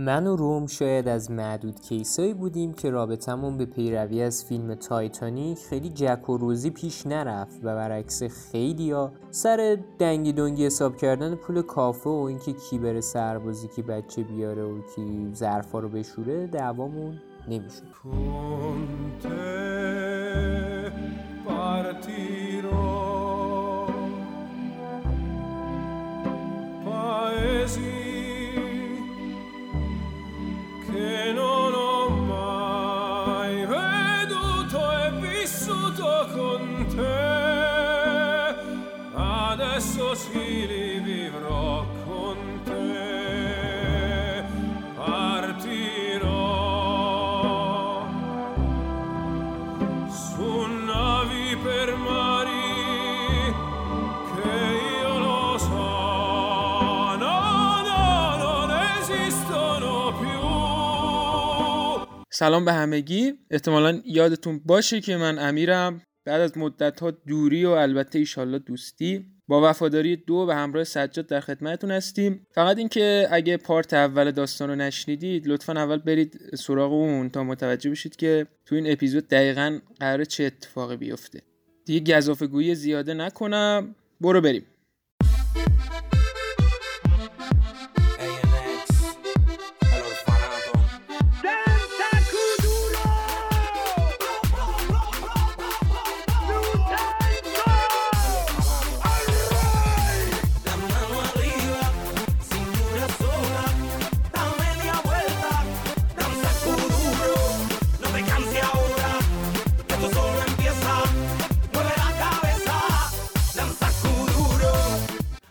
من و روم شاید از معدود کیسایی بودیم که رابطمون به پیروی از فیلم تایتانیک خیلی جک و روزی پیش نرفت و برعکس خیلی ها سر دنگی دنگی حساب کردن پول کافه و اینکه کی بره سربازی کی بچه بیاره و کی ظرفا رو بشوره دعوامون نمی‌شد. سلام به همگی. احتمالا یادتون باشه که من امیرم. بعد از مدت ها دوری و البته ایشالله دوستی با وفاداری دو و همراه سجاد در خدمتتون هستیم. فقط اینکه اگه پارت اول داستان رو نشنیدید لطفا اول برید سراغ اون تا متوجه بشید که تو این اپیزود دقیقا قرار چه اتفاقی بیفته. دیگه گذافه گویی زیاده نکنم. برو بریم.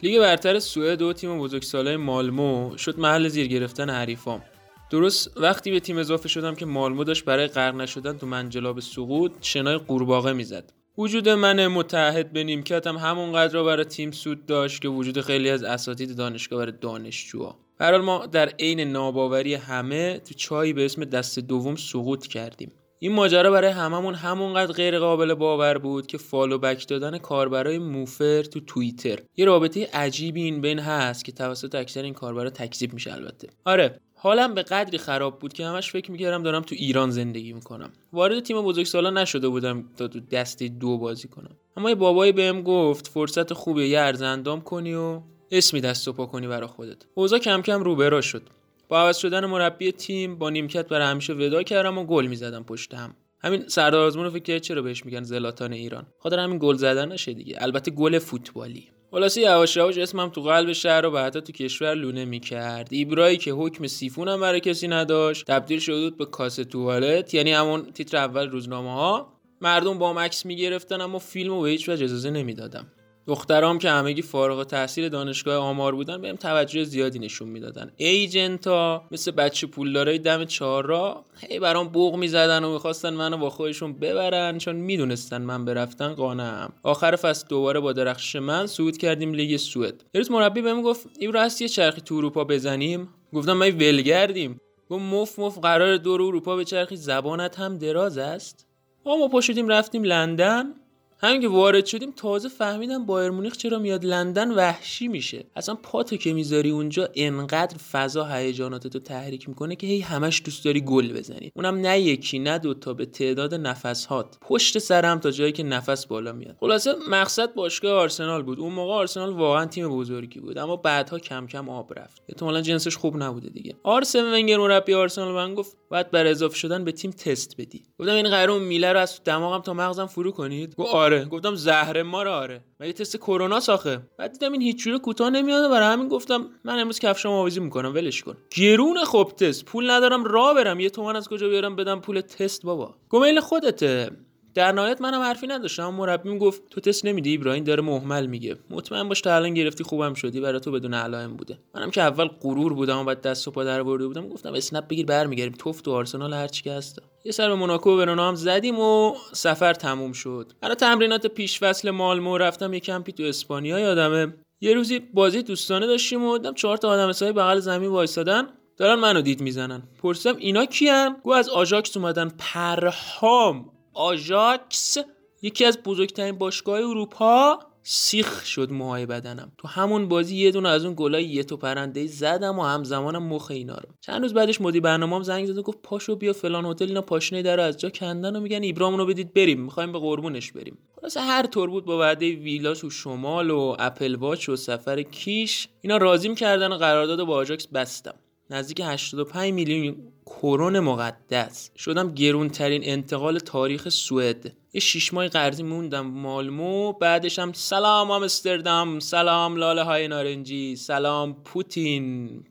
لیگ برتر سوئد و تیم بزرگسالای مالمو شد محل زیر گرفتن حریفام. درست وقتی به تیم اضافه شدم که مالمو داشت برای غرق نشدن تو منجلاب سقوط شنای قورباغه می‌زد. وجود من متعهد به نیمکتم همونقدر را برای تیم سود داشت که وجود خیلی از اساتید دانشگاه برای دانشجوها. بهرحال ما در عین ناباوری همه تو جایی به اسم دسته دوم سقوط کردیم. این ماجرا برای هممون همونقدر غیر قابل باور بود که follow back دادن کاربرای مو فر تو توییتر. یه رابطه عجیبی این بین هست که توسط اکثر این کاربرا تکذیب میشه البته. آره حالم به قدری خراب بود که همش فکر می‌کردم دارم تو ایران زندگی می‌کنم. وارد تیم بزرگسالا نشده بودم تا تو دسته دو بازی کنم. اما یه بابایی بهم گفت فرصت خوبه یه ارزندام کنی و اسمی دست و پا کنی برا خودت. اوضاع کم کم رو شد. با عوض شدن مربی تیم با نیمکت برای همیشه ودا کردم و گل می‌زدم پشت هم. همین سردار آزمون رو فکر چرا بهش میگن زلاتان ایران؟ خاطر همین گل زدن نشه دیگه. البته گل فوتبالی. خلاصه یواش یواش اسمم تو قلب شهر و بعدا تو کشور لونه می‌کرد. ایبرایی که حکم سیفون هم برای کسی نداشت تبدیل بود به کاسه توالت. یعنی همون تیتر اول روزنامه ها مردم با مکس می‌گرفتن اما فیلم و به هیچ وجه اجازه نمی‌دادم. دخترام که همگی فارغ تحصیل دانشگاه آمار بودن بهم توجه زیادی نشون می‌دادن. ایجنتا مثل بچه پولدارای دم چهار را هی برام بوق می‌زدن و می‌خواستن منو با خودشون ببرن چون می‌دونستن من برفتن قانعم آخر فصل دوباره با درخش من صعود کردیم لیگ سوئد. روز مربی بهم گفت ایبرا هست یه چرخی تو اروپا بزنیم؟ گفتم ما ولگردیم گفت مف مف قرار دور اروپا به چرخی زبانت هم دراز است. ما پا شدیم رفتیم لندن. همین که وارد شدیم تازه فهمیدم بایر مونیخ چرا میاد لندن وحشی میشه. اصلا پاتو که می‌ذاری اونجا انقدر فضا هیجاناتتو تحریک می‌کنه که هی همش دوست داری گل بزنی. اونم نه یکی نه دوتا به تعداد نفسهات. پشت سرم تا جایی که نفس بالا میاد. خلاصه مقصد باشگاه آرسنال بود. اون موقع آرسنال واقعا تیم بزرگی بود اما بعدها کم کم آب رفت. احتمالا جنسش خوب نبوده دیگه. آرسن ونگر مربی آرسنال من گفت بعد بر اضافه شدن به تیم تست بدی. گفتم این قرار اون میله رو از دماغم تا مغزم فرو کنید؟ گفت آره. گفتم زهر ما رو آره مگه تست کرونا ساخه بعد دیدم این هیچ جوره کوتاه نمیاد برای همین گفتم من امروز کفشم آویزی می‌کنم ولش کن. گرون خب تست. پول ندارم راه برم. یه تومن از کجا بیارم بدم پول تست بابا. گمیل خودته. در نهایت منم حرفی نداشتم مربیم گفت تو تست نمیدی؟ ابراهیم داره محمل میگه. مطمئن باش تا الان گرفتی خوبم شدی برای تو بدون علائم بوده. منم که اول غرور بودم و بعد دست و پا در برده بودم گفتم اسنپ بگیر برمیگردیم. توف تو آرسنال هر چی که هست. یه سر به موناکو و هم زدیم و سفر تموم شد. برای تمرینات پیش فصل مالمو رفتم یه کمپی تو اسپانیا یادمه. یه روزی بازی دوستانه داشتیم و دیدم چهار تا آدم حسابی بغل زمین وایسادن دارن منو دید می‌زنن. پرسیدم اینا کیان؟ گفت از آژاکس اومدن پرهام. آژاکس یکی از بزرگترین باشگاه اروپا سیخ شد موهای بدنم. تو همون بازی یه دونه از اون گلای یه تو پرنده زدم و همزمانم مخ اینا رو. چند روز بعدش مدیر برنامه‌ام زنگ زد و گفت پاشو بیا فلان هتل اینا پاشنه در از جا کندن و میگن ایبرامونو بدید بریم می‌خوایم به قربونش بریم. خلاص هر طور بود با وعده ویلا تو شمال و Apple Watch و سفر کیش اینا راضیم کردن و قرارداد با آژاکس بستم. نزدیک 85 میلیون کرون مقدس. شدم گرونترین انتقال تاریخ سوئد. یه شیش ماه قرضی موندم مالمو. بعدش هم سلام آمستردام سلام لاله های نارنجی. سلام پوتین.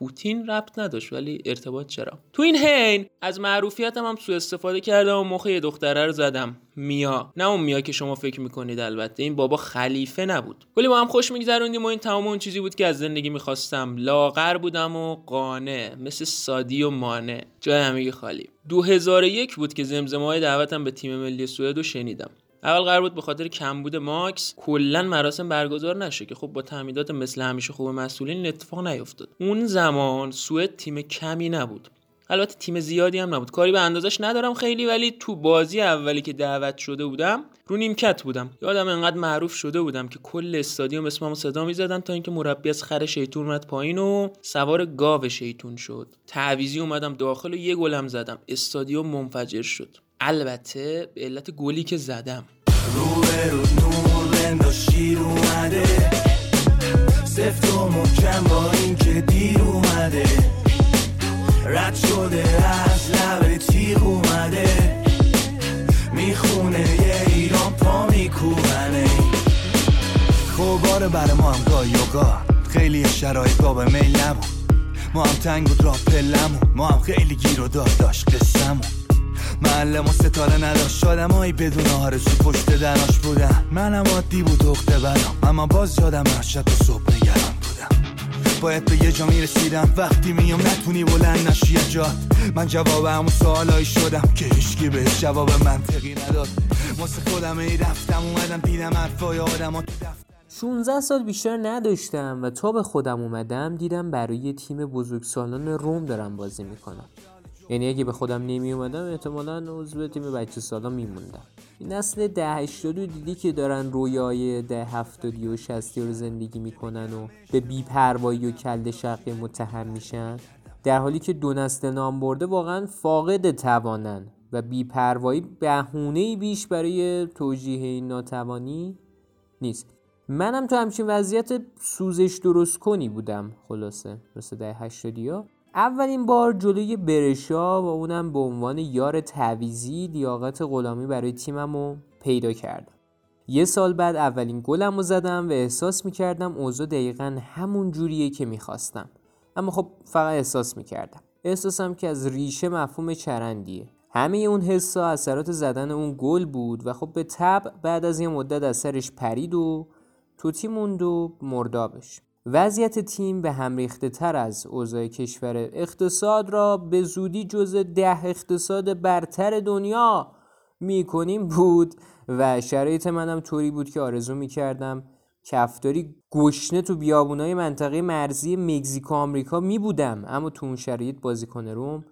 پوتین ربط نداشت ولی ارتباط چرا؟ تو این حین از معروفیتم هم سوء استفاده کردم و مخ دختره رو زدم. میا. نه اون میا که شما فکر می‌کنید البته این بابا خلیفه نبود. ولی با هم خوش میگذروندیم و این تمام اون چیزی بود که از زندگی می‌خواستم. لاغر بودم و قانه مثل سادی و مانه جای همه خالی. 2001 بود که زمزمه های دعوتم به تیم ملی سوئد رو شنیدم. اول قرار بود به خاطر کمبود ماکس کلا مراسم برگزار نشه که خب با تعمیدات مثل همیشه خوب مسئولین اتفاق نیفتاد. اون زمان سوئد تیم کمی نبود. البته تیم زیادی هم نبود. کاری به اندازش ندارم خیلی ولی تو بازی اولی که دعوت شده بودم رو نیمکت بودم. یادم انقدر معروف شده بودم که کل استادیوم اسممو صدا می‌زدن تا اینکه مربی از خر شیطون اومد پایین و سوار گاو شیطون شد. تعویزی اومدم داخل و یه گلم زدم. استادیوم منفجر شد. البته به علت گلی که زدم. رو رو نور شیر اومده. سفت و محکم با این که دیر اومده. رد شده از لب تیغ اومده. می‌خونه یه ایران پا میکوبنه. خوباره برای ما هم گاه یوگا خیلی شرایط بابا میل نبود. ما هم تنگ بود را پلمون. ما هم خیلی گیر و داد داشت قصمون محل ما ستاره نداشت. آدمایی بدون آرزو پشت دراش بودن. منم عادی بود دخته برام. اما باز یادم شب و صبح نگران بودم. باید به یه جا می‌رسیدم. وقتی میام نتونی بلند نشی جا. من جواب همون سوالایی شدم که هیچکی به جواب منطقی نداد. واسه خودم ای رفتم اومدم دیدم حرفای آدم تو 16 سال بیشتر نداشتم و تا به خودم اومدم دیدم برای تیم بزرگسالان روم دارم بازی می‌کنم. یعنی اگه به خودم نمی اومدم احتمالا عضو تیم بچه سالا میموندم. این نسل ده هشتادی دیدی که دارن رویای ده هفتادی و شستی رو زندگی می‌کنن و به بیپروایی و کل شقی متهم میشن؟ در حالی که دو نسل نام برده واقعا فاقد توانن و بیپروایی بهونه بیش برای توجیه این ناتوانی نیست. منم تو همچین وضعیت سوزش درست کنی بودم خلاصه مثل ده هشتادی ها اولین بار جلوی برشا و اونم به عنوان یار تعویزی لیاقت غلامی برای تیمم رو پیدا کردم. یه سال بعد اولین گلم رو زدم و احساس می‌کردم اوضاع دقیقا همون جوریه که می‌خواستم. اما خب فقط احساس می‌کردم. احساسم که از ریشه مفهوم چرندیه. همه اون حسا اثرات زدن اون گل بود و خب به طب بعد از یه مدت از سرش پرید و توتی موند و مردابش. وضعیت تیم به هم ریخته تر از اوضاع کشور اقتصاد را به زودی جز ده اقتصاد برتر دنیا می‌کنیم بود و شرایط منم طوری بود که آرزو می‌کردم کفتاری گشنه تو بیابونای منطقه مرزی مکزیک آمریکا می بودم اما تو اون شرایط بازیکن روم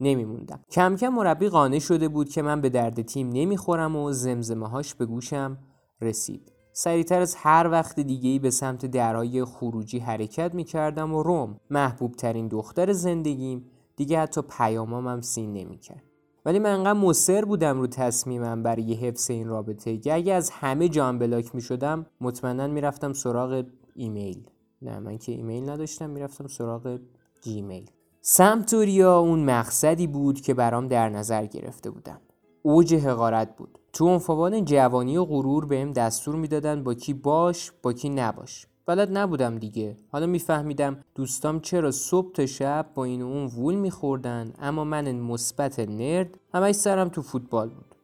نمیموندم. کم کم مربی قانع شده بود که من به درد تیم نمی‌خورم و زمزمه هاش به گوشم رسید. سریعتر از هر وقت دیگهی به سمت درهای خروجی حرکت می کردم و روم محبوب ترین دختر زندگیم دیگه حتی پیامام هم سین نمی کرد. ولی من انقدر مصر بودم رو تصمیمم برای حفظ این رابطه که اگه از همه جان بلاک می شدم مطمئنا می‌رفتم سراغ ایمیل. نه من که ایمیل نداشتم می‌رفتم سراغ جیمیل. سمتوریا اون مقصدی بود که برام در نظر گرفته بودم اوج حقارت بود. تو عنفوان جوانی و غرور بهم دستور می‌دادن با کی باش با کی نباش. بلد نبودم دیگه. حالا میفهمیدم دوستام چرا صبح تا شب با این و اون وول میخوردن اما من مثبت نرد همش سرم تو فوتبال بود.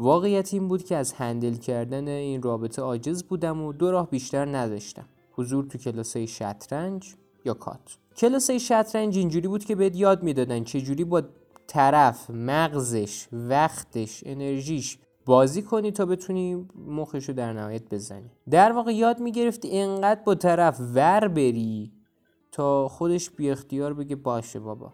واقعیت این بود که از هندل کردن این رابطه عاجز بودم و دو راه بیشتر نداشتم. حضور تو کلاسای شطرنج یا کات. کلاسای شطرنج اینجوری بود که بهت یاد می‌دادن چجوری با طرف مغزش وقتش انرژیش بازی کنی تا بتونی مخشو در نهایت بزنی. در واقع یاد می‌گرفتی انقدر با طرف ور بری تا خودش بی اختیار بگه باشه بابا.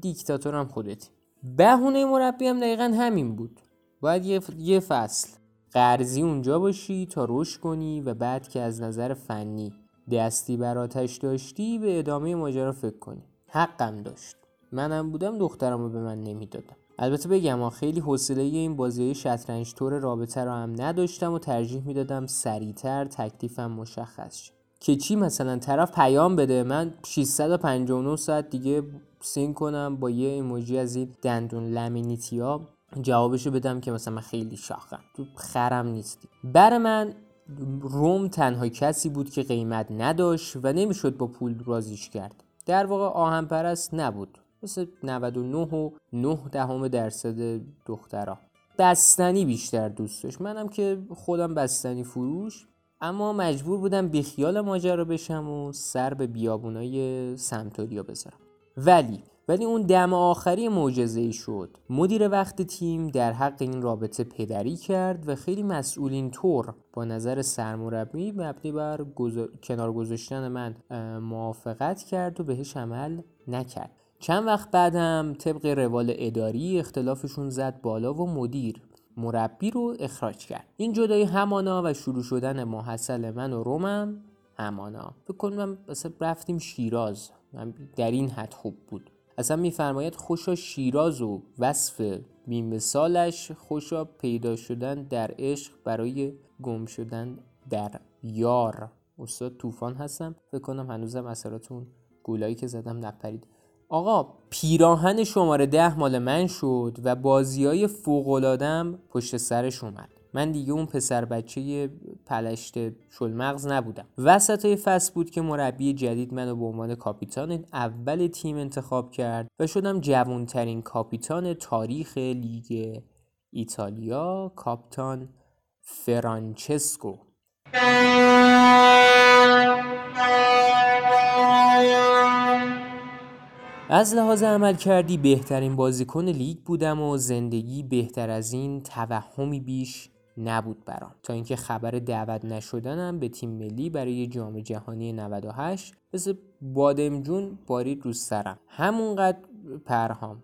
دیکتاتورم خودتی. بهونه مربی هم دقیقا همین بود. باید یه, یه فصل قرضی اونجا باشی تا رشد کنی و بعد که از نظر فنی دستی براتش داشتی به ادامه ماجرا فکر کنی. حقم داشت. منم بودم دخترمو به من نمی‌دادم. البته بگم خیلی حوصله این بازی شطرنج طور رابطه رو هم نداشتم و ترجیح می‌دادم سریعتر تکلیفم مشخص شه. که چی مثلا؟ طرف پیام بده من 659 ساعت دیگه سین کنم با یه ایموجی از این دندون لمینیتی ها جوابشو بدم که مثلا من خیلی شاخم. تو خرم نیستی. بر من روم تنها کسی بود که قیمت نداشت و نمی‌شد با پول رازیش کرد. در واقع آهن پرست نبود. مثل 99 و 9 دهم درصد دخترها بستنی بیشتر دوست داشت. منم که خودم بستنی فروش اما مجبور بودم بیخیال ماجرا بشم و سر به بیابونای سمتوریا بذارم. ولی ولی اون دم آخری معجزه ای شد. مدیر وقت تیم در حق این رابطه پدری کرد و خیلی مسئولین طور با نظر سرمربی مبنی بر کنار گذاشتن من موافقت کرد و بهش عمل نکرد. چند وقت بعدم طبق روال اداری اختلافشون زد بالا و مدیر مربی رو اخراج کرد. این جدای همانا و شروع شدن محصل من و رومم همانا. فکر کنم مثلا رفتیم شیراز. در این حد خوب بود. اصلا میفرماید خوشا شیراز و وصف بیمثالش خوشا پیدا شدن در عشق برای گم شدن در یار. استاد طوفان هستم. فکر کنم هنوزم اثراتون گولایی که زدم نپرید. آقا پیراهن شماره ده مال من شد و بازی های فوقلادم پشت سرش اومد. من دیگه اون پسر بچه پلشت شلمغز نبودم. وسط های فصل بود که مربی جدید منو به عنوان کاپیتان اول تیم انتخاب کرد و شدم جوانترین کاپیتان تاریخ لیگ ایتالیا کاپتان فرانچسکو. از لحاظ عمل کردی بهترین بازیکن لیگ بودم و زندگی بهتر از این توهمی بیش نبود برام. تا اینکه خبر دعوت نشدنم به تیم ملی برای جام جهانی 98 مثل بادمجون بارید رو سرم. همونقدر پرهام.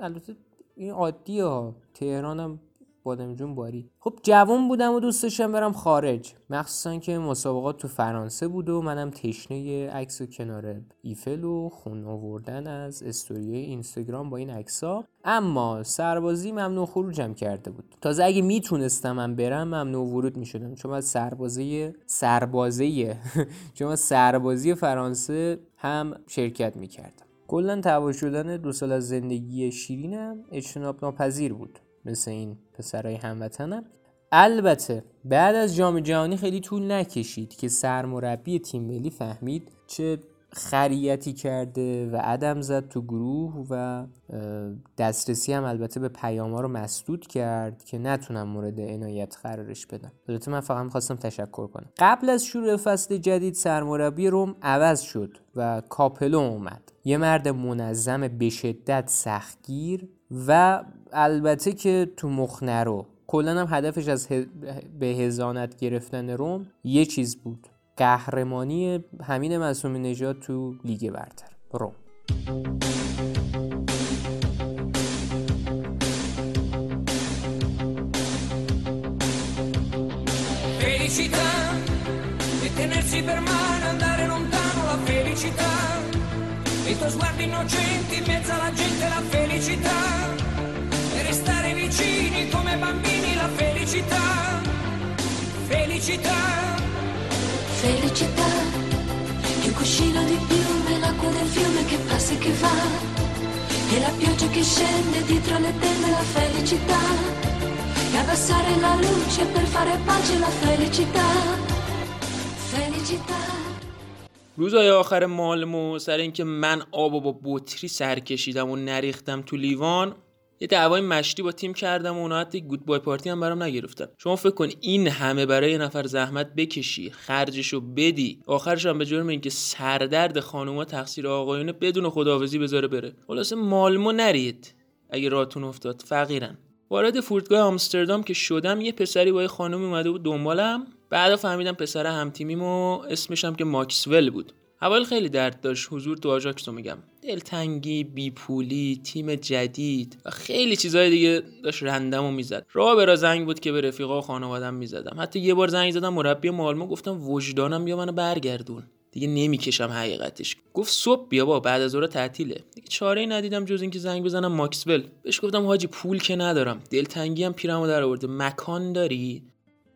البته این عادیه ها. تهرانم بادمجون باری. خب جوان بودم و دوست داشتم برم خارج. مخصوصا که مسابقات تو فرانسه بود و منم تشنه عکس و کنار ایفل و خون آوردن از استوری اینستاگرام با این عکسا اما سربازی ممنوع خروجم کرده بود. تازه اگه می‌تونستم من برم ممنوع ورود می‌شدم. چون از سربازی سربازی چون سربازی فرانسه هم شرکت می‌کردم. کلا توا شدن دو سال از زندگی شیرینم اجتناب ناپذیر بود. مثل این پسرای هموطنم. البته بعد از جام جهانی خیلی طول نکشید که سرمربی تیم ملی فهمید چه خریتی کرده و عدم زد تو گروه و دسترسی هم البته به پیام ها رو مسدود کرد که نتونم مورد عنایت قرارش بدم. البته من فقط خواستم تشکر کنم. قبل از شروع فصل جدید سرمربی روم عوض شد و کاپلو اومد. یه مرد منظم به شدت سختگیر و البته که تو مخ نرو کلا هم هدفش از به هزانت گرفتن روم یه چیز بود قهرمانی همین معصوم نژاد تو لیگ برتر روم felicità e tenersi per mano andare lontano la felicità i tuoi sguardi innocenti in mezzo alla gente la felicità e vicini come bambini la felicità felicità felicità il cuscino di piume l'acqua del fiume che passa e che va e la pioggia che scende dietro le tende la felicità e abbassare la luce per fare pace la felicità felicità روزای آخر مالمو سر اینکه من آب و با بطری سر کشیدم و نریختم تو لیوان یه دعوای مشتی با تیم کردم و اونا حتی گود بای پارتی هم برام نگرفتن. شما فکر کن این همه برای یه نفر زحمت بکشی خرجشو بدی آخرش هم به جرم اینکه سردرد خانوما تقصیر آقایونه بدون خداحافظی بذاره بره. خلاصه مالمو نرید اگه راتون افتاد فقیرن. وارد فرودگاه آمستردام که شدم یه پسری با یه خانومی اومده بود دنبالم. بعدا فهمیدم پسر همتیمیمو اسمش هم که ماکسول بود. اول خیلی درد داشت. حضور تو آژاکس رو میگم. دلتنگی بیپولی تیم جدید. و خیلی چیزهای دیگه داشت رندم و می‌زد. راه برا زنگ بود که به رفیقا و خانوادم می‌زدم. حتی یه بار زنگ زدم مربی مالمو گفتم وجدانم بیا منو برگردون. دیگه نمی‌کشم حقیقتش. گفت صبح بیا با بعد از ظهر تعطیله. دیگه چاره ای ندیدم جز اینکه زنگ بزنم ماکسول. بهش گفتم حاجی پول که ندارم. دلتنگی هم پیرمو در آورده. مکان داری؟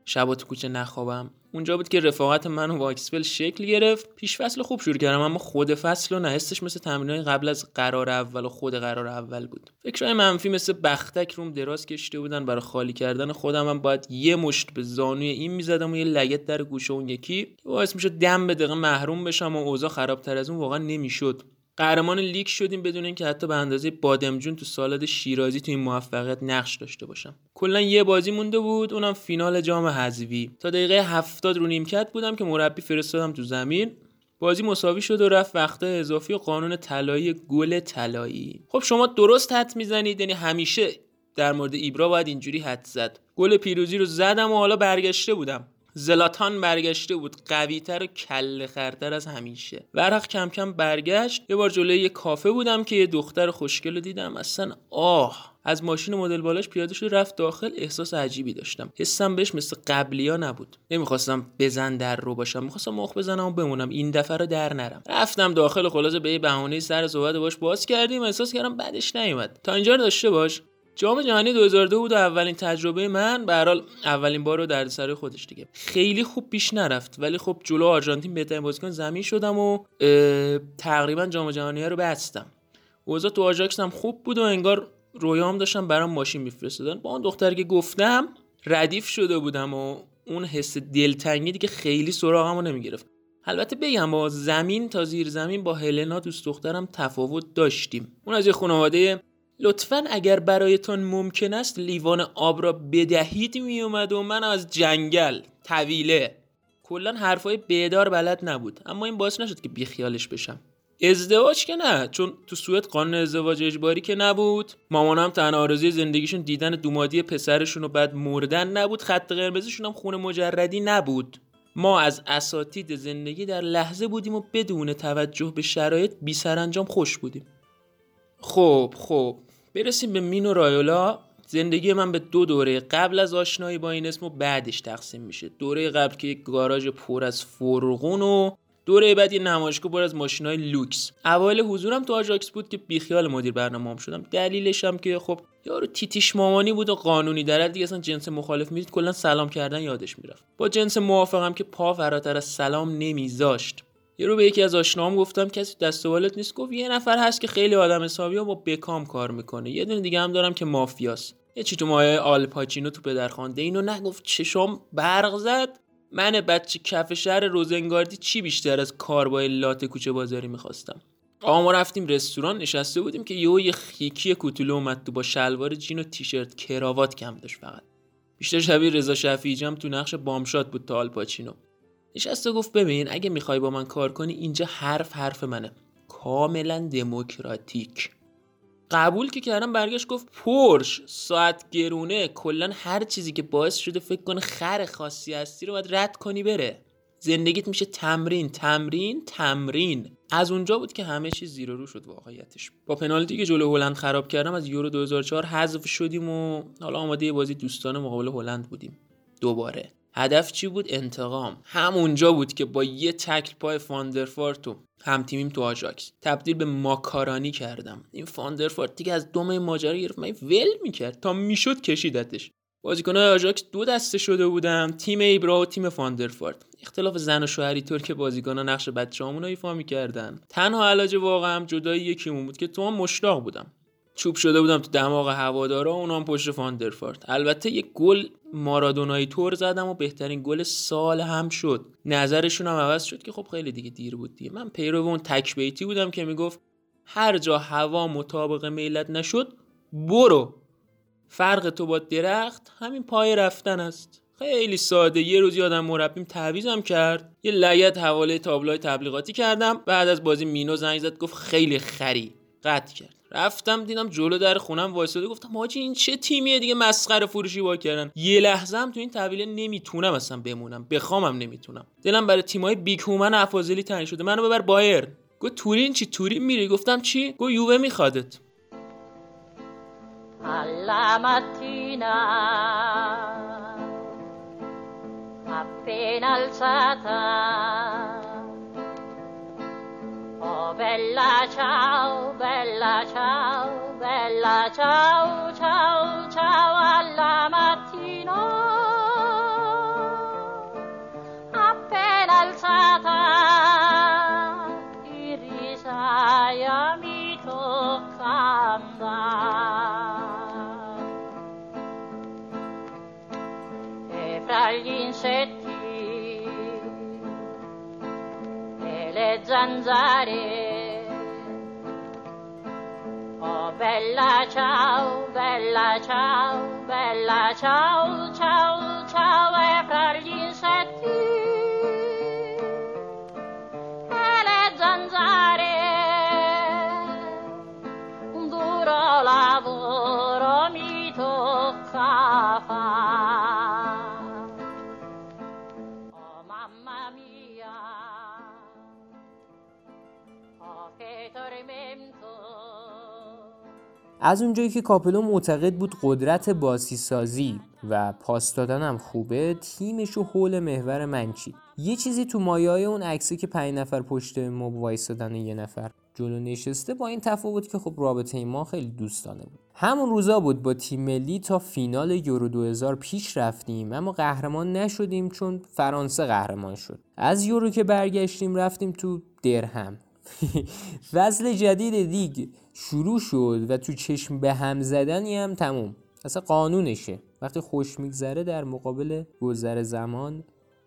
شبا تو کوچه نخوابم. اونجا بود که رفاقت من و واکسفل شکل گرفت. پیش فصل خوب شروع کردم اما خود فصل و نهستش مثل تمرینای قبل از قرار اول و خود قرار اول بود. فکرهای منفی مثل بختک روم دراز کشیده بودن. برای خالی کردن خودم هم باید یه مشت به زانوی این می‌زدم و یه لگت در گوشه اون یکی. باعث می‌شد دم به دقیقه محروم بشم و اوضاع خرابتر از اون واقعا نمی‌شد. قهرمان لیگ شدیم بدون اینکه حتی به اندازه بادمجون تو سالاد شیرازی تو این موفقیت نقش داشته باشم. کلا یه بازی مونده بود اونم فینال جام حذفی. تا دقیقه هفتاد رو نیمکت بودم که مربی فرستادم تو زمین. بازی مساوی شد و رفت وقت اضافی و قانون طلایی گل طلایی. خب شما درست حد می‌زنید یعنی همیشه در مورد ایبرا باید اینجوری حد زد. گل پیروزی رو زدم و حالا برگشته بودم. زلاتان برگشته بود. قویتر و کل خرتر از همیشه. ورق کم کم برگشت. یه بار جلوی یه کافه بودم که یه دختر خوشگل دیدم. اصلا آه! از ماشین مدل بالاش پیاده شد رفت داخل. احساس عجیبی داشتم. حسم بهش مثل قبلیا نبود. نمی‌خواستم بزن در رو باشم. می‌خواستم مخ بزنم و بمونم. این دفعه رو در نرم. رفتم داخل خلاصه به بهونه سر صحبت باش باز کردیم. احساس کردم بعدش نیومد. تا اینجا داشته باش. جام جهانی 2002 بود اولین تجربه من به حال اولین بار رو در سر خودش دیگه. خیلی خوب پیش نرفت ولی خب جلو آرژانتین بهترین بازیکن زمین شدم و تقریبا جام جهانی رو بستم. اوضاع تو آژاکس هم خوب بود و انگار رویام داشتم برام ماشین میفرستادن. با اون دختر که گفتم ردیف شده بودم و اون حس دلتنگی دیگه خیلی سراغمو نمی‌گرفت. البته بگم با زمین تا زیر زمین با هلنا دوست دخترم تفاوت داشتیم. اون از یه خانواده لطفا اگر برایتان ممکن است لیوان آب را بدهید میومد و من از جنگل طویله. کلا حرفای بیدار بلد نبود اما این باعث نشد که بیخیالش بشم. ازدواج که نه چون تو سوئد قانون ازدواج اجباری که نبود. مامانم تنها آرزوی زندگیشون دیدن دومادی پسرشون و بعد مردن نبود. خط قرمزشون هم خونه مجردی نبود. ما از اساتید زندگی در لحظه بودیم و بدون توجه به شرایط بی سرانجام خوش بودیم. خب خب. برسیم به مینو رایولا. زندگی من به دو دوره قبل از آشنایی با این اسم و بعدش تقسیم میشه. دوره قبل که یک گاراژ پر از فرغون و دوره بعد یه نمایشگاه پر از ماشینای لوکس. اوایل حضورم تو آژاکس بود که بیخیال مدیر برنامه‌ام شدم. دلیلش هم که خب یارو تیتیش مامانی بود و قانونی. در دیگه اصلا جنس مخالف می‌دید کلا سلام کردن یادش می‌رفت. با جنس موافقم که پا فراتر از سلام نمیذاشت. یه رو به یکی از آشنام گفتم کسی دست بالت نیست؟ گفت یه نفر هست که خیلی آدم حسابی و با بکام کار می‌کنه. یه دونه دیگه هم دارم که مافیاست. یه چی تو مایه آلپاچینو تو پدرخوانده اینو نگفت چشام برق زد. من بچه کف شهر روزنگاردی چی بیشتر از کار با لات کوچه بازاری می‌خواستم؟ آقا رفتیم رستوران نشسته بودیم که یهو یه خیکی کوتوله اومد تو با شلوار جین و تیشرت کراوات کم داشت فقط. بیشتر شبیه رضا شفیعی تو نقش بامشاد بود تا آلپاچینو نشسته گفت ببین اگه می‌خوای با من کار کنی اینجا حرف حرف منه. کاملا دموکراتیک. قبول که کردم برگشت گفت پرش ساعت گرونه کلا هر چیزی که باعث شده فکر کنه خر خاصی هستی رو باید رد کنی بره. زندگیت میشه تمرین تمرین تمرین. از اونجا بود که همه چیز زیر رو شد واقعیتش. با پنالتی که جلو هلند خراب کردم از یورو 2004 حذف شدیم و حالا آماده بازی دوستانه مقابل هلند بودیم. دوباره. هدف چی بود؟ انتقام. همونجا بود که با یه تکل پای فاندرفارتو هم تیمیم تو آژاکس. تبدیل به ماکارانی کردم. این فاندرفارت دیگه از دوم ماجرا گرفت. من ول می‌کرد. تا می‌شد کشیدتش. بازیکنهای آژاکس دو دسته شده بودم تیم ایبرا و تیم فاندرفارت اختلاف زن و شوهری طور که بازیکنان نقش بچه‌هامون رو ایفا می‌کردن. تنها علاج واقعا جدایی یکیمون بود که تو هم مشتاق بودم. چوب شده بودم تو دماغ هوادارا اونام پشت فاندرفارت. البته یک گل مارادونایی تور زدم و بهترین گل سال هم شد. نظرشون هم عوض شد که خب خیلی دیگه دیر بود دیگه. من پیرو اون تک بیتی بودم که می‌گفت هر جا هوا مطابق میلت نشد برو. فرق تو با درخت همین پای رفتن است. خیلی ساده. یه روز یادم مربیم تعویضم کرد. یه لگت حواله تابلوی تبلیغاتی کردم. بعد از بازی مینو زنگ زد گفت خیلی خری. قطع کرد. رفتم دیدم جلو در خونم وایساده گفتم حاجی این چه تیمیه دیگه مسخره فروشی با کردن. یه لحظه هم تو این تحویل نمی‌تونم اصلا بمونم بخوامم نمی‌تونم. دلم برای تیمای big هومن افاضلی تنگ شده. منو ببر بایر گفت تورین چی؟ تورین میری؟ گفتم چی؟ گفت یووه میخوادت. appena oh bella ciao bella ciao bella ciao ciao ciao alla mattina. Appena alzata di risaia mi tocca andare e fra gli insetti e zanzare Oh bella ciao, bella ciao, bella ciao, ciao, ciao e fra gli insetti از اونجایی که کاپلو معتقد بود قدرت باسی سازی و پاس دادن خوبه تیمش رو حول محور من چید. یه چیزی تو مایه اون عکسی که پنج نفر پشت مب وایسادن یه نفر جلو نشسته با این تفاوت که خب رابطه ما خیلی دوستانه بود. همون روزا بود با تیم ملی تا فینال یورو 2000 پیش رفتیم اما قهرمان نشدیم چون فرانسه قهرمان شد. از یورو که برگشتیم رفتیم تو درهم. فصل جدید لیگ شروع شد و تو چشم به هم زدنی هم تموم. اصلا قانونشه. وقتی خوش میگذره در مقابل گذر زمان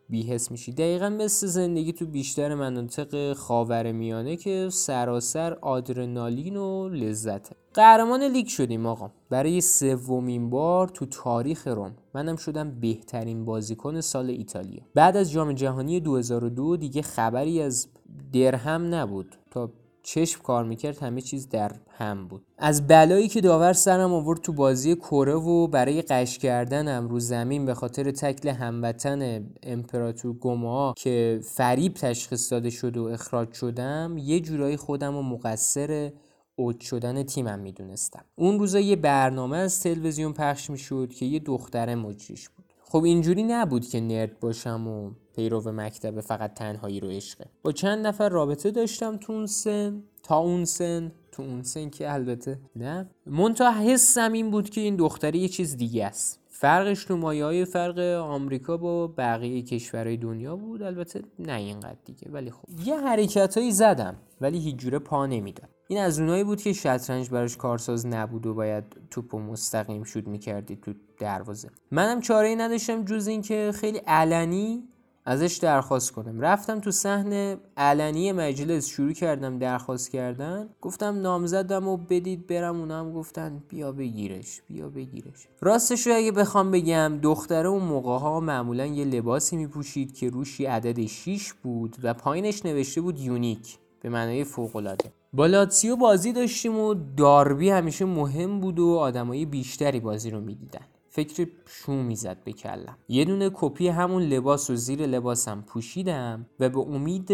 بیهس میشی. دقیقا مثل زندگی تو بیشتر مناطق خاور میانه که سراسر آدرنالین و لذته قهرمان لیگ شدیم آقا. برای سومین بار تو تاریخ روم. منم شدم بهترین بازیکن سال ایتالیا. بعد از جام جهانی 2002 دیگه خبری از درهم نبود. تا چشم کار می‌کرد همه چیز در هم بود. از بلایی که داور سرم آورد تو بازی کره و برای قش کردنم رو زمین به خاطر تکل هموطن امپراتور گوما که فریب تشخیص داده شد و اخراج شدم یه جورایی خودم و مقصر اوت شدن تیمم می‌دونستم. اون روزا یه برنامه از تلویزیون پخش می‌شد که یه دختره مجریش بود. خب اینجوری نبود که نرد باشم و پیرو مکتب فقط تنهایی رو عشقه. با چند نفر رابطه داشتم تو اون سن تا اون سن تو اون سن که البته نه. منتها حسم این بود که این دختره یه چیز دیگه است. فرقش تو مایه های فرق آمریکا با بقیه کشورهای دنیا بود. البته نه اینقدر دیگه ولی خب. یه حرکت هایی زدم ولی هیچ جوره پا نمی‌داد. این از اونایی بود که شطرنج براش کارساز نبود و باید توپ و مستقیم شود می‌کردی تو دروازه. منم چاره ای نداشتم جز اینکه خیلی علنی ازش درخواست کنم. رفتم تو صحن علنی مجلس شروع کردم درخواست کردن. گفتم نامزدم و بدید برم اونا هم گفتن بیا بگیرش بیا بگیرش. راستش رو اگه بخوام بگم دختره اون موقع ها معمولا یه لباسی میپوشید که روشی عدد 6 بود و پایینش نوشته بود یونیک به معنای فوق العاده با لاتسیو بازی داشتیم و داربی همیشه مهم بود و آدمای بیشتری بازی رو می‌دیدن. فکر شو می‌زد به کلم. یه دونه کپی همون لباس و زیر لباسم پوشیدم و به امید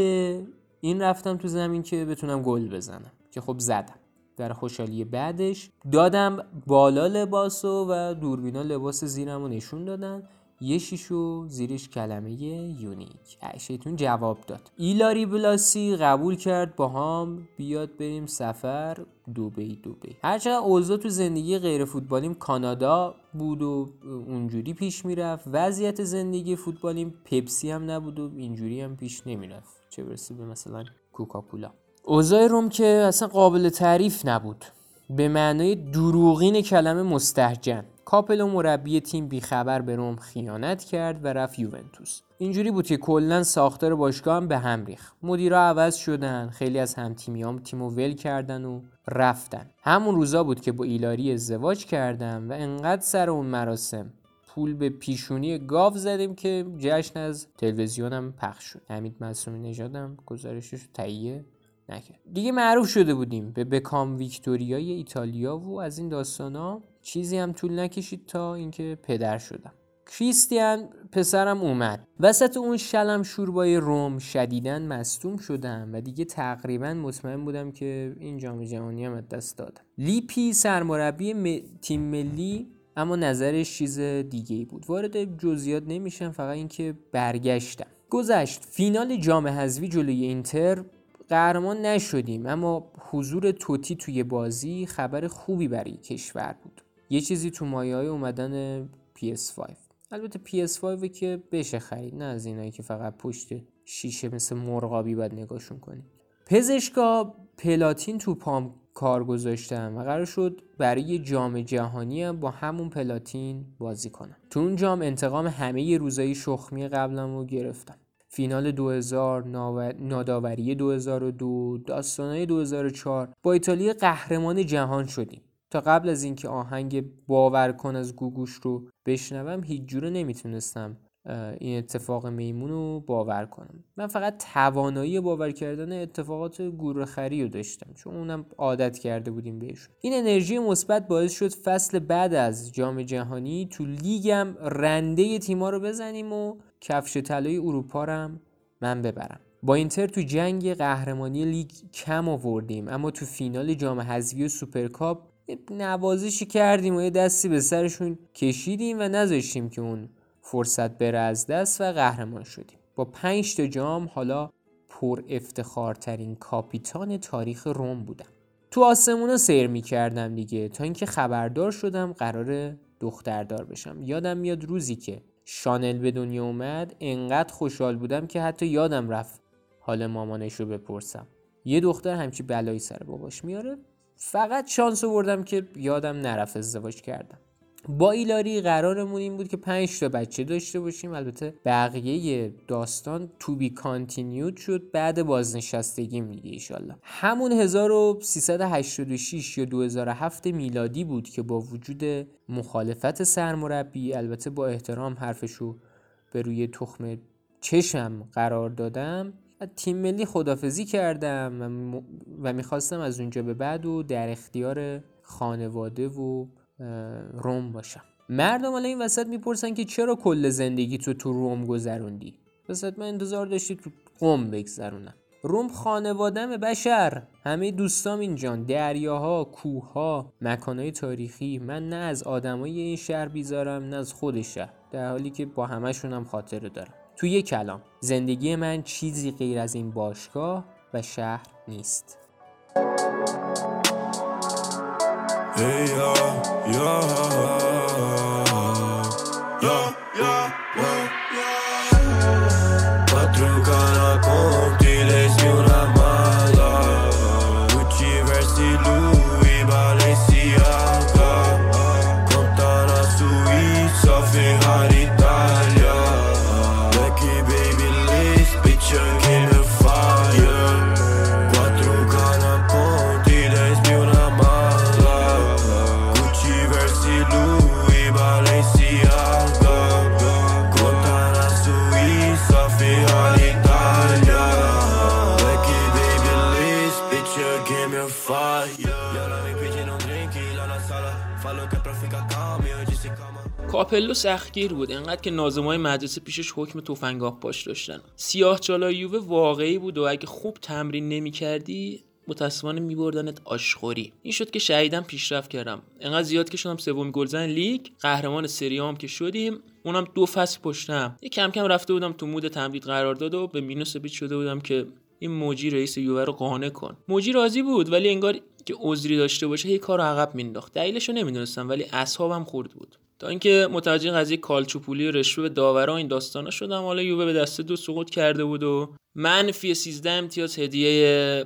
این رفتم تو زمین که بتونم گل بزنم که خب زدم. در خوشحالی بعدش دادم بالا لباسو و دوربینا لباس زیرم نشون دادن یه شیشو زیرش کلمه یونیک. شیطون جواب داد. ایلاری بلاسی قبول کرد با هم بیاد بریم سفر دوبی دوبی هرچند اوضاع تو زندگی غیر فوتبالیم کانادا بود و اونجوری پیش می‌رفت. وضعیت زندگی فوتبالیم پپسی هم نبود و اینجوری هم پیش نمی‌رفت. چه برسه به مثلا کوکاکولا. اوضاع روم که اصلا قابل تعریف نبود. به معنای دروغین کلمه مستهجن کاپلو مربی تیم بیخبر به روم خیانت کرد و رفت یوونتوس. اینجوری بود که کلا ساختار باشگاه هم به هم ریخت. مدیرا عوض شدن خیلی از همتیمیام تیمو ول کردن و رفتن. همون روزا بود که با ایلاری ازدواج کردم و انقدر سر اون مراسم پول به پیشونی گاو زدیم که جشن از تلویزیونم پخش شد. حمید معصومی نژادم گزارشش تهیه نکرد. دیگه معروف شده بودیم به بکام ویکتوریای ایتالیا و از این داستانا چیزی هم طول نکشید تا اینکه پدر شدم. کریستیان پسرم اومد. وسط اون شلم شوربای روم شدیدن مستوم شدم و دیگه تقریبا مطمئن بودم که این جام جهانی هم دست دادم. لیپی سرمربی م... تیم ملی اما نظرش چیز دیگه ای بود. وارد جزئیات نمیشم فقط اینکه برگشتم. گذشت. فینال جام حذفی جلوی اینتر. قهرمان نشدیم اما حضور توتی توی بازی خبر خوبی برای کشور بود. یه چیزی تو مایه های اومدن PS5 البته PS5 که بشه خرید نه از اینایی که فقط پشت شیشه مثل مرغابی باید نگاهشون کنی. پزشکا پلاتین تو پام کار گذاشتم و قرار شد برای جام جهانی هم با همون پلاتین بازی کنم تو اون جام انتقام همه روزایی شخمی قبلم رو گرفتم فینال 2000 ناداوری 2002 داستانهای 2004 با ایتالیا قهرمان جهان شدیم. تا قبل از اینکه آهنگ باور کن از گوگوش رو بشنوم هیچ جوره نمی‌تونستم این اتفاق میمون رو باور کنم. من فقط توانایی باور کردن اتفاقات گورخری رو داشتم چون اونم عادت کرده بودیم بهشون. این انرژی مثبت باعث شد فصل بعد از جام جهانی تو لیگم رنده تیما رو بزنیم و کفش طلای اروپا رو من ببرم. با اینتر تو جنگ قهرمانی لیگ کم آوردیم اما تو فینال جام حذفی و سوپرکاپ نوازشی کردیم و یه دستی به سرشون کشیدیم و نذاشتیم که اون فرصت بره از دست و قهرمان شدیم. با پنج تا جام حالا پر افتخارترین کاپیتان تاریخ روم بودم. تو آسمونا سیر می کردم دیگه. تا اینکه خبردار شدم قرار دختردار بشم. یادم میاد روزی که شانل به دنیا اومد انقدر خوشحال بودم که حتی یادم رفت حال مامانش رو بپرسم. یه دختر همچی بلایی سر باباش میاره. فقط شانس آوردم که یادم نرفت ازدواج کردم. با ایلاری قرارمون این بود که 5 تا بچه داشته باشیم. البته بقیه داستان تو بی کانتینیود شد. بعد بازنشستگیم دیگه ایشالله. همون 1386 یا 2007 میلادی بود که با وجود مخالفت سرمربی البته با احترام حرفشو به روی تخم چشم قرار دادم تیم ملی خدافزی کردم و می‌خواستم از اونجا به بعد و در اختیار خانواده و روم باشم. مردم حالا این وسط می‌پرسن که چرا کل زندگی تو تو روم گذروندی؟ وسط من انتظار داشتی تو قم بگذرونم. روم خانوادم بشر. همه دوستام اینجان دریاها کوهها مکانهای تاریخی. من نه از آدمای این شهر بیزارم نه از خود شهر. در حالی که با همشونم خاطره دارم. تو یک کلام. زندگی من چیزی غیر از این باشگاه و شهر نیست. Hey, yeah, yeah, yeah, کاپلو سختگیر بود. انقدر که ناظمای مدرسه پیشش حکم تفنگ آب‌پاش داشتن. سیاه چالای یووه واقعی بود و اگه خوب تمرین نمی‌کردی متاسفانه میبردنت آشخوری. این شد که شدیداً پیشرفت کردم. انقدر زیاد که شدم سوم گلزن لیگ. قهرمان سری آ هم که شدیم. اونم دو فصل پشتم یه کم کم رفته بودم تو mood تمدید قرار داد و به مینو سبیت شده بودم که این موجی رئیس یووه رو قانع کن. موجی راضی بود ولی انگار که عذری داشته باشه هی کار عقب مینداخت دلیلش رو نمی‌دونستم ولی اعصابم خورد بود. تا اینکه متوجه قضیه کالچوپولی و رشوه داورا این داستانا شدم. حالا یووه به دست دو سقوط کرده بود و منفی 13 امتیاز هدیه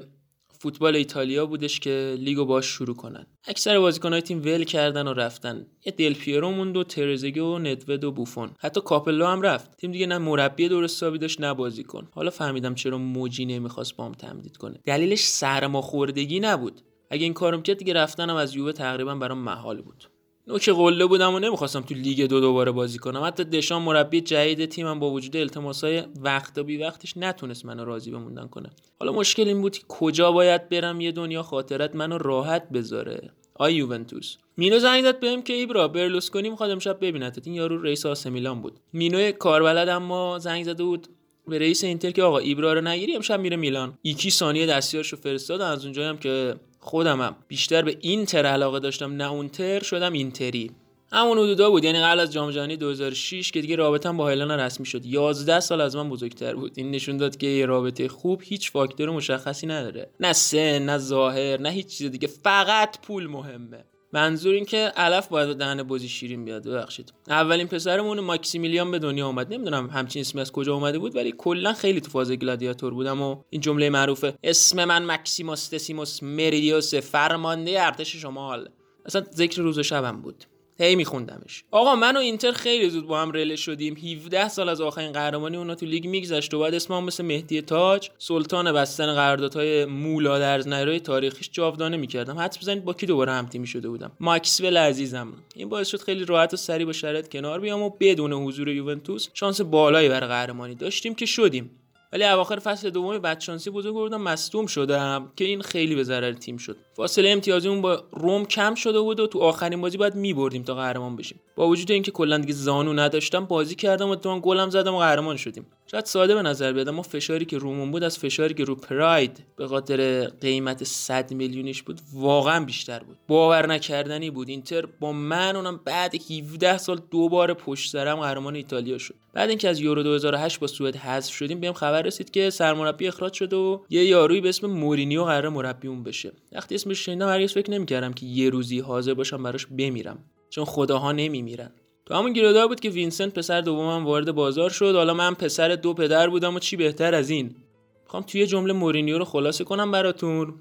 فوتبال ایتالیا بودش که لیگو باش شروع کنن. اکثر بازیکنهای تیم ول کردن و رفتن. یه دل پیرو موند و ترزگی و ندود و بوفون. حتی کاپلو هم رفت. تیم دیگه نه مربی درست حسابی داشت نه بازیکن. حالا فهمیدم چرا موجی نمی‌خواست بام تمدید کنه. دلیلش سرماخوردگی نبود. اگه این کارو می‌کرد دیگه رفتنم از یووه تقریبا برام محال بود. نوک قله بودم و نمی‌خواستم تو لیگ دو دوباره بازی کنم. حتی دشان مربی جدید تیمم با وجود التماسای وقت و بی وقتش نتونست منو راضی بموندن کنه. حالا مشکل این بود که کجا باید برم یه دنیا خاطرت منو راحت بذاره. آی یوونتوس. مینو زنگ داد بهم که ایبرا برلوسکونی می‌خواد امشب ببینتت. این یارو رئیس آسه میلان بود. مینو کاربلد اما زنگ زده بود به رئیس اینتر که آقا ایبرا رو نگیری امشب میره میلان. یکی ثانیه دستیارشو فرستاد از اونجایی هم که خودمم بیشتر به اینتر علاقه داشتم نه اونتر شدم اینتری. همون حدودا بود یعنی قبل از جام جهانی 2006 که دیگه رابطم با هایلان رسمی شد. 11 سال از من بزرگتر بود. این نشون داد که یه رابطه خوب هیچ فاکتور مشخصی نداره. نه سن نه ظاهر نه هیچ چیز دیگه. فقط پول مهمه. منظور این که علف باید به دهن بازی شیرین بیاد ببخشید. اولین پسرمون ماکسیمیلیان به دنیا اومد. نمی‌دونم همچین اسمی از کجا اومده بود ولی کلا خیلی تو فاز گلادیاتور بودم و این جمله معروفه. اسم من مکسیموس دسیموس مریدیوس فرمانده ارتش شمال. اصلا ذکر روز و شبم بود. هی میخوندمش. آقا من و اینتر خیلی زود با هم رله شدیم. 17 سال از آخرین قهرمانی اونا تو لیگ میگذشت و بعد اسمم مثل مهدی تاج سلطان بستن قراردادهای مولا در نهرهای تاریخیش جاودانه می‌کردم. حدس بزنید با کی دوباره هم تیمی شده بودم؟ ماکسول عزیزم. این باعث شد خیلی راحت و سریع با شرایط کنار بیام و بدون حضور یوونتوس شانس بالایی برای قهرمانی داشتیم که شدیم. ولی اواخر فصل دوم بدشانسی بزرگ بودم مصدوم شدم که این خیلی به ضرر تیم شد. فاصله امتیازیمون با روم کم شده بود و تو آخرین بازی باید میبردیم تا قهرمان بشیم. با وجود اینکه کلا دیگه زانو نداشتم بازی کردم و تو گلم زدم و قهرمان شدیم. شاید ساده به نظر بیاد اما فشاری که رومون بود از فشاری که رو پراید به خاطر قیمت 100 میلیونیش بود واقعا بیشتر بود. باور نکردنی بود. اینتر با من اونم بعد 17 سال دوباره پشت سرم قهرمان ایتالیا شد. بعد اینکه از یورو 2008 با سوئد حذف شدیم بهم خبر رسید که سرمربی اخراج شده و یه یارویی به اسم مورینیو قرار مربی اون بشه. وقتی اسمش شنیدم هرگز فکر نمی‌کردم که یه روزی حاضر باشم براش بمیرم چون خداها نمیمیرن. تو همون گیرودار بود که وینسنت پسر دومم وارد بازار شد. حالا من پسر دو پدر بودم و چی بهتر از این؟ می‌خوام توی جمله مورینیو رو خلاصه کنم براتون.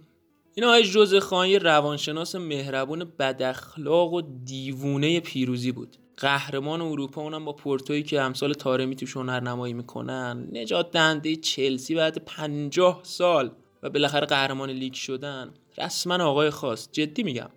این آقای جوز خان یه روانشناس مهربون بداخلاق و دیوونه پیروزی بود. قهرمان اروپا اونم با پورتویی که امسال تارمی توش هنرنمایی می‌کنن. نجات دهنده چلسی بعد پنجاه سال و بالاخره قهرمان لیگ شدن. رسما آقای خاص. جدی میگم.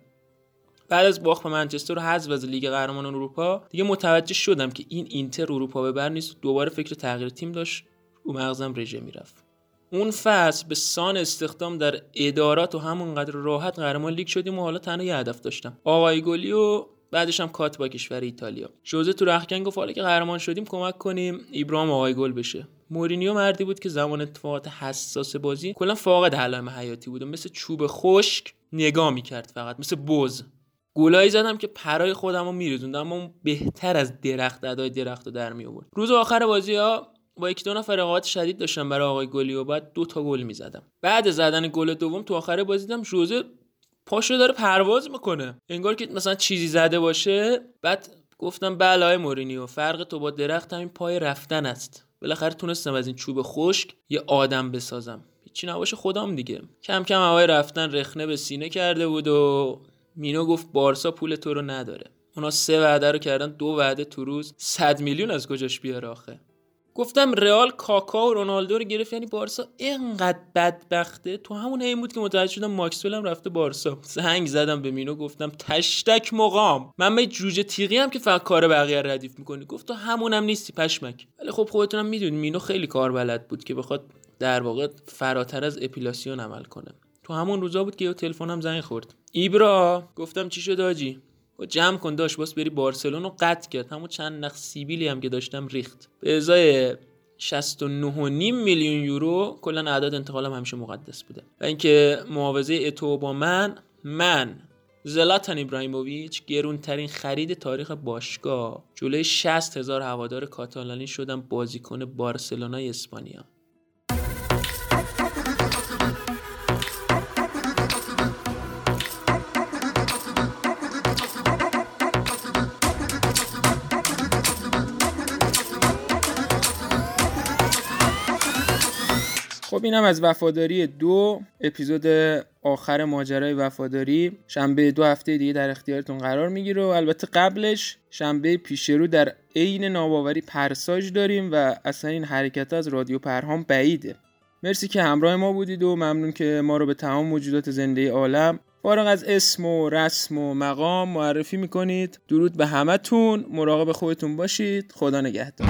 بعد از باخت به منچستر و حذف از لیگ قهرمانان اروپا دیگه متوجه شدم که این اینتر اروپا ببر نیست دوباره فکر تغییر تیم داشت رو مغزم رژه می‌رفت. اون فصل به سان استخدام در ادارات و همونقدر راحت قهرمان لیگ شدیم و حالا تنها یه هدف داشتم. آقای گلی و بعدش هم cut با کشور ایتالیا. جوزه تو رختکن گفت حالا که قهرمان شدیم کمک کنیم ایبرام آقای گل بشه. مورینیو مردی بود که زمان اتفاقات حساس بازی کلا فاقد علائم حیاتی بود مثل چوب خشک نگاه می‌کرد فقط مثل بز. گلایی زدم که پرای خودم رو میریزوندم اما اون بهتر از درخت ادای درخت رو در می روز آخر بازی ها با یک دو نفر رقابت شدید داشتم برای آقای گلی و بعد دو تا گل می‌زدم. بعد زدن گل دوم تو آخر بازی دیدم جوزه پاشو داره پرواز می‌کنه. انگار که مثلا چیزی زده باشه. بعد گفتم بله مورینیو فرق تو با درخت همین پای رفتن است. بالاخره تونستم از این چوب خشک یه آدم بسازم. هیچی نباشه خودم دیگه. کم کم هوای رفتن رخنه به سینه کرده بود و مینو گفت بارسا پول تو رو نداره. اونا سه وعده رو کردن دو وعده تو روز. 100 میلیون از کجاش بیاره آخه؟ گفتم رئال کاکا و رونالدو رو گرفت یعنی بارسا اینقدر بدبخته. تو همون این بود که متوجه شدم ماکسول هم رفته بارسا. زنگ زدم به مینو گفتم تشتک مقام. من به جوجه تیغی هم که فقط کار بقیه ردیف می‌کنی. گفت تو همونم نیستی پشمک. ولی خب خودتونم می‌دونی مینو خیلی کار بلد بود که بخواد در واقع فراتر از اپیلاسیون عمل کنه. تو همون روزا بود که یه تلفنم زنگ خورد. ایبرا گفتم چی شد آجی؟ و جمع کن داشت باز بری بارسلون رو قطع کرد. همون چند نخ سیبیلی هم که داشتم ریخت. به ازای 69.5 میلیون یورو کلا اعداد انتقالم همیشه مقدس بوده. و اینکه معاوضه اتو با من من زلاتان ابراهیموویچ گرونترین خرید تاریخ باشگاه جلوی 60 هزار هوادار کاتالانی شدم بازیکن بارسلونای اسپانیا. خب اینم از وفاداری دو اپیزود آخر ماجرای وفاداری. شنبه دو هفته دیگه در اختیارتون قرار می‌گیره و البته قبلش شنبه پیش رو در عین ناباوری پرساج داریم و اصلا این حرکت از رادیو پرهام بعیده. مرسی که همراه ما بودید و ممنون که ما رو به تمام موجودات زنده عالم فارغ از اسم و رسم و مقام معرفی می‌کنید. درود به همتون. مراقب خودتون باشید. خدا نگهدار.